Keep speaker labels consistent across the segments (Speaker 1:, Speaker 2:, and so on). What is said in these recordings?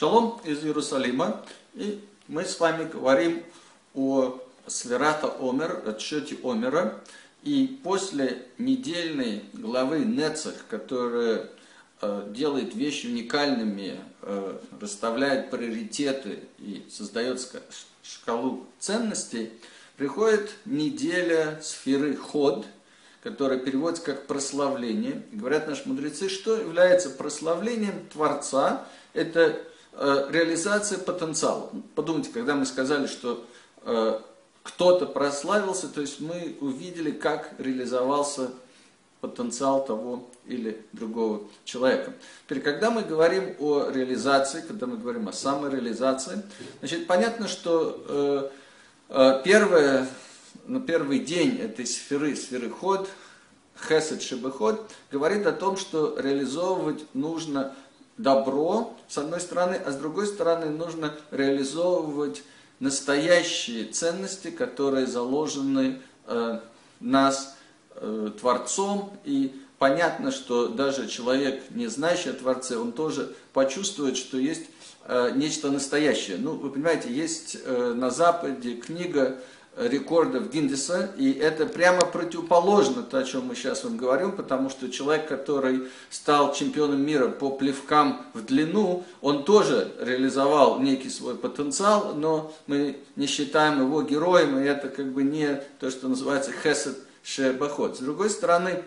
Speaker 1: Шалом из Иерусалима. И мы с вами говорим о Сверата Омер, отчете Омера. И после недельной главы Нецах, которая э, делает вещи уникальными, э, расставляет приоритеты и создает шкалу ценностей, приходит неделя сферы Ход, которая переводится как прославление. Говорят наши мудрецы, что является прославлением Творца, это реализация потенциала. Подумайте, когда мы сказали, что э, кто-то прославился, то есть мы увидели, как реализовался потенциал того или другого человека. Теперь, когда мы говорим о реализации, когда мы говорим о самореализации, значит, понятно, что э, э, первое, на первый день этой сферы, сферы ход, хесед шебеход, говорит о том, что реализовывать нужно добро, с одной стороны, а с другой стороны нужно реализовывать настоящие ценности, которые заложены э, нас э, Творцом. И понятно, что даже человек, не знающий о Творце, он тоже почувствует, что есть э, нечто настоящее. Ну, вы понимаете, есть э, на Западе книга рекордов Гиндиса, и это прямо противоположно то, о чем мы сейчас вам говорим, потому что человек, который стал чемпионом мира по плевкам в длину, он тоже реализовал некий свой потенциал, но мы не считаем его героем, и это как бы не то, что называется хесед шебахот. С другой стороны,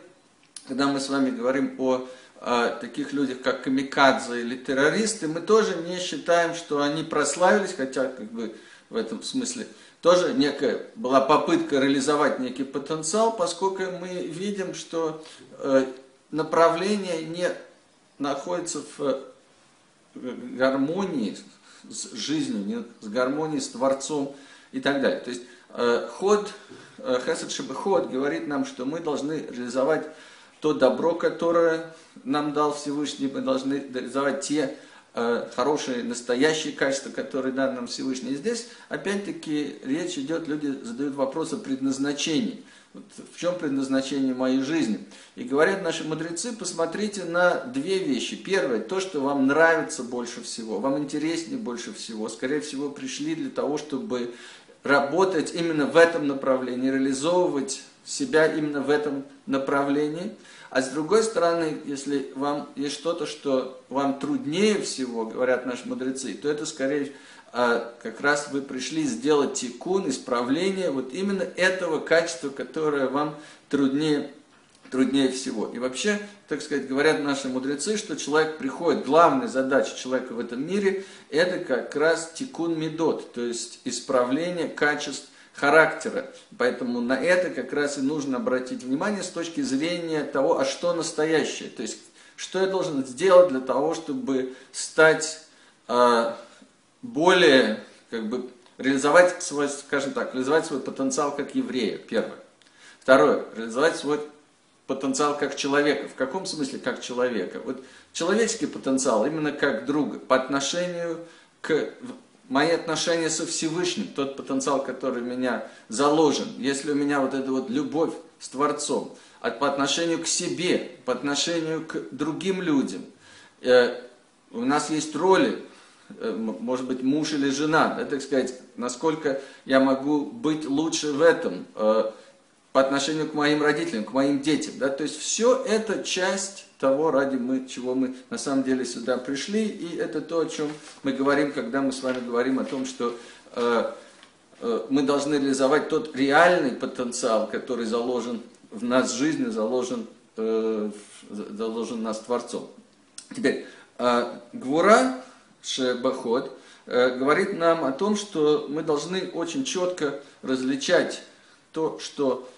Speaker 1: когда мы с вами говорим о о таких людях, как камикадзе или террористы, мы тоже не считаем, что они прославились, хотя как бы в этом смысле тоже некая была попытка реализовать некий потенциал, поскольку мы видим, что э, направление не находится в э, гармонии с жизнью, с гармонией с Творцом и так далее. То есть э, ход, Хесед Шебеход говорит нам, что мы должны реализовать то добро, которое нам дал Всевышний, мы должны реализовать те хорошие, настоящие качества, которые дан нам Всевышний. И здесь, опять-таки, речь идет, люди задают вопрос о предназначении. Вот в чем предназначение моей жизни? И говорят наши мудрецы, посмотрите на две вещи. Первое, то, что вам нравится больше всего, вам интереснее больше всего. Скорее всего, пришли для того, чтобы работать именно в этом направлении, реализовывать себя именно в этом направлении. А с другой стороны, если вам есть что-то, что вам труднее всего, говорят наши мудрецы, то это скорее а, как раз вы пришли сделать тикун, исправление вот именно этого качества, которое вам труднее, труднее всего. И вообще, так сказать, говорят наши мудрецы, что человек приходит, главная задача человека в этом мире, это как раз тикун медот, то есть исправление качеств характера. Поэтому на это как раз и нужно обратить внимание с точки зрения того, а что настоящее. То есть, что я должен сделать для того, чтобы стать э, более, как бы, реализовать свой, скажем так, реализовать свой потенциал как еврея, первое. Второе, реализовать свой потенциал как человека. В каком смысле как человека? Вот человеческий потенциал именно как друга по отношению к мои отношения со Всевышним, тот потенциал, который у меня заложен, если у меня вот эта вот любовь с Творцом, а по отношению к себе, по отношению к другим людям, э, у нас есть роли, э, может быть, муж или жена, да, так сказать, насколько я могу быть лучше в этом, э, по отношению к моим родителям, к моим детям. Да? То есть все это часть того, ради мы, чего мы на самом деле сюда пришли. И это то, о чем мы говорим, когда мы с вами говорим о том, что э, э, мы должны реализовать тот реальный потенциал, который заложен в нас жизни, заложен, э, заложен нас Творцом. Теперь, э, Гвура Шебахот э, говорит нам о том, что мы должны очень четко различать то, что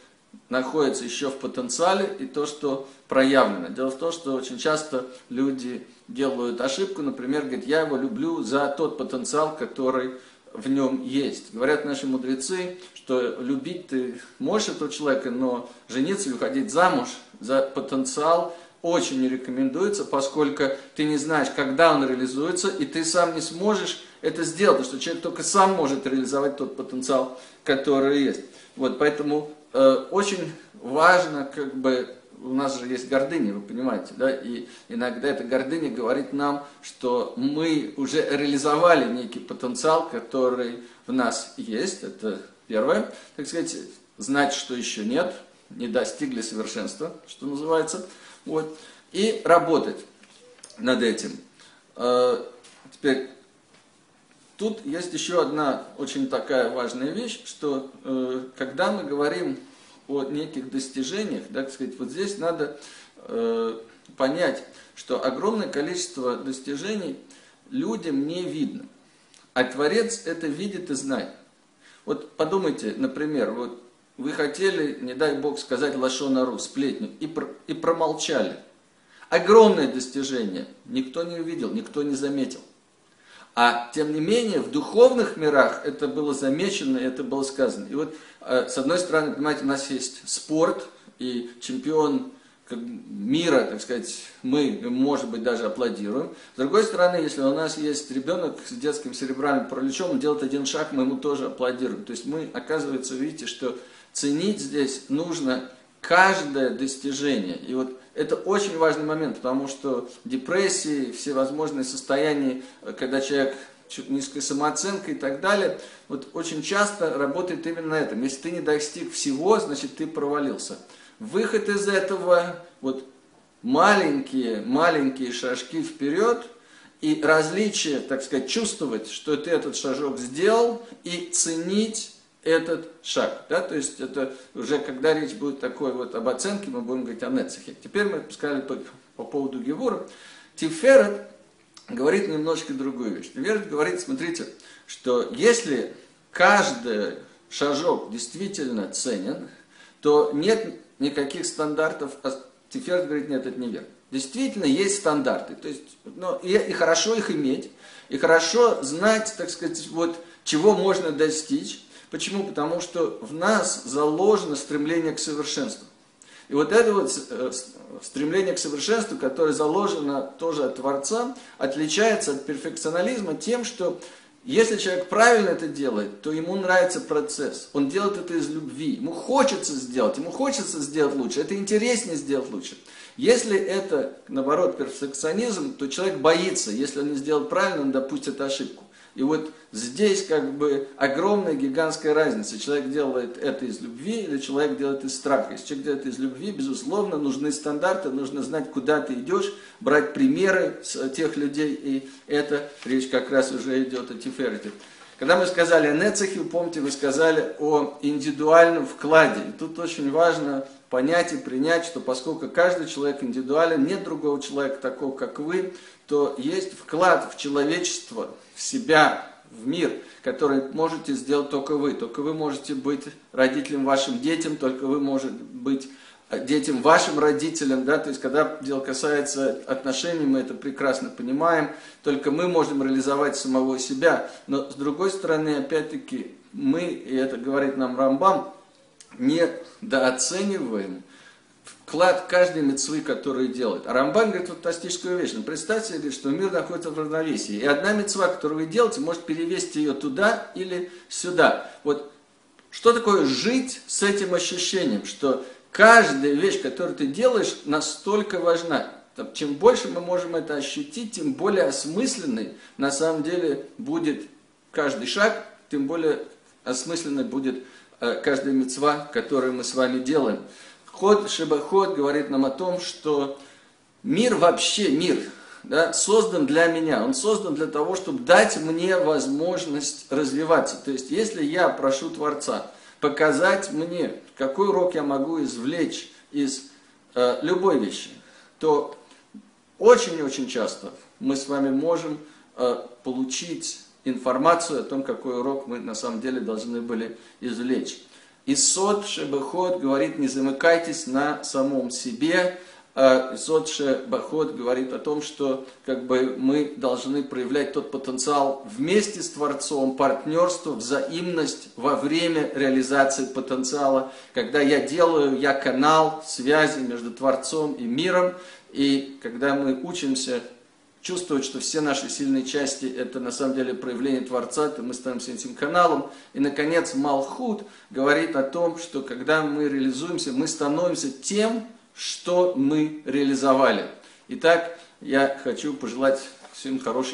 Speaker 1: находится еще в потенциале и то, что проявлено. Дело в том, что очень часто люди делают ошибку, например, говорят, я его люблю за тот потенциал, который в нем есть. Говорят наши мудрецы, что любить ты можешь этого человека, но жениться или уходить замуж за потенциал очень не рекомендуется, поскольку ты не знаешь, когда он реализуется, и ты сам не сможешь это сделать, потому что человек только сам может реализовать тот потенциал, который есть. Вот, поэтому очень важно как бы у нас же есть гордыня, вы понимаете, да, и иногда эта гордыня говорит нам, что мы уже реализовали некий потенциал, который в нас есть, это первое, так сказать, знать, что еще нет, не достигли совершенства, что называется, вот, и работать над этим. Э, теперь, тут есть еще одна очень такая важная вещь, что э, когда мы говорим о неких достижениях, так сказать, вот здесь надо э, понять, что огромное количество достижений людям не видно. А Творец это видит и знает. Вот подумайте, например, вот вы хотели, не дай Бог сказать лошонару, сплетню, и, про, и промолчали. Огромное достижение. Никто не увидел, никто не заметил. А тем не менее, в духовных мирах это было замечено, это было сказано. И вот, э, с одной стороны, понимаете, у нас есть спорт, и чемпион мира, так сказать, мы, может быть, даже аплодируем. С другой стороны, если у нас есть ребенок с детским серебральным параличом, он делает один шаг, мы ему тоже аплодируем. То есть мы, оказывается, видите, что ценить здесь нужно каждое достижение. И вот это очень важный момент, потому что депрессии, всевозможные состояния, когда человек низкая самооценка и так далее, вот очень часто работает именно на этом. Если ты не достиг всего, значит ты провалился. Выход из этого, вот маленькие, маленькие шажки вперед и различие, так сказать, чувствовать, что ты этот шажок сделал и ценить этот шаг. Да? То есть это уже когда речь будет такой вот об оценке, мы будем говорить о Нецехе. Теперь мы сказали по, по поводу Гевура. Тиферет говорит немножко другую вещь. Тиферет говорит, смотрите, что если каждый шажок действительно ценен, то нет никаких стандартов. А Тиферет говорит, нет, это неверно. Действительно есть стандарты. То есть, ну, и, и хорошо их иметь, и хорошо знать, так сказать, вот, чего можно достичь, Почему? Потому что в нас заложено стремление к совершенству. И вот это вот э, стремление к совершенству, которое заложено тоже от Творца, отличается от перфекционализма тем, что если человек правильно это делает, то ему нравится процесс. Он делает это из любви. Ему хочется сделать, ему хочется сделать лучше. Это интереснее сделать лучше. Если это, наоборот, перфекционизм, то человек боится. Если он не сделает правильно, он допустит ошибку. И вот здесь как бы огромная гигантская разница. Человек делает это из любви или человек делает из страха. Если человек делает из любви, безусловно, нужны стандарты, нужно знать, куда ты идешь, брать примеры с тех людей. И это речь как раз уже идет о Тиферете. Когда мы сказали о Нецехе, помните, вы сказали о индивидуальном вкладе. И тут очень важно понять и принять, что поскольку каждый человек индивидуален, нет другого человека такого, как вы, то есть вклад в человечество, в себя, в мир, который можете сделать только вы. Только вы можете быть родителем вашим детям, только вы можете быть детям вашим родителям, да, то есть когда дело касается отношений, мы это прекрасно понимаем, только мы можем реализовать самого себя, но с другой стороны, опять-таки, мы, и это говорит нам Рамбам, недооцениваем вклад каждой мецвы, которую делает. А Рамбан говорит фантастическую вещь. Ну, представьте себе, что мир находится в равновесии. И одна мецва, которую вы делаете, может перевести ее туда или сюда. Вот что такое жить с этим ощущением, что каждая вещь, которую ты делаешь, настолько важна. Чем больше мы можем это ощутить, тем более осмысленный на самом деле будет каждый шаг, тем более осмысленной будет каждая мецва, которую мы с вами делаем. Ход Шибаход говорит нам о том, что мир вообще, мир, да, создан для меня. Он создан для того, чтобы дать мне возможность развиваться. То есть, если я прошу Творца показать мне, какой урок я могу извлечь из э, любой вещи, то очень и очень часто мы с вами можем э, получить информацию о том, какой урок мы на самом деле должны были извлечь. Исот Шебехот говорит, не замыкайтесь на самом себе. А Исот Шебехот говорит о том, что как бы, мы должны проявлять тот потенциал вместе с Творцом, партнерство, взаимность во время реализации потенциала. Когда я делаю, я канал связи между Творцом и миром. И когда мы учимся чувствовать, что все наши сильные части это на самом деле проявление Творца, то мы становимся этим каналом. И, наконец, Малхут говорит о том, что когда мы реализуемся, мы становимся тем, что мы реализовали. Итак, я хочу пожелать всем хорошей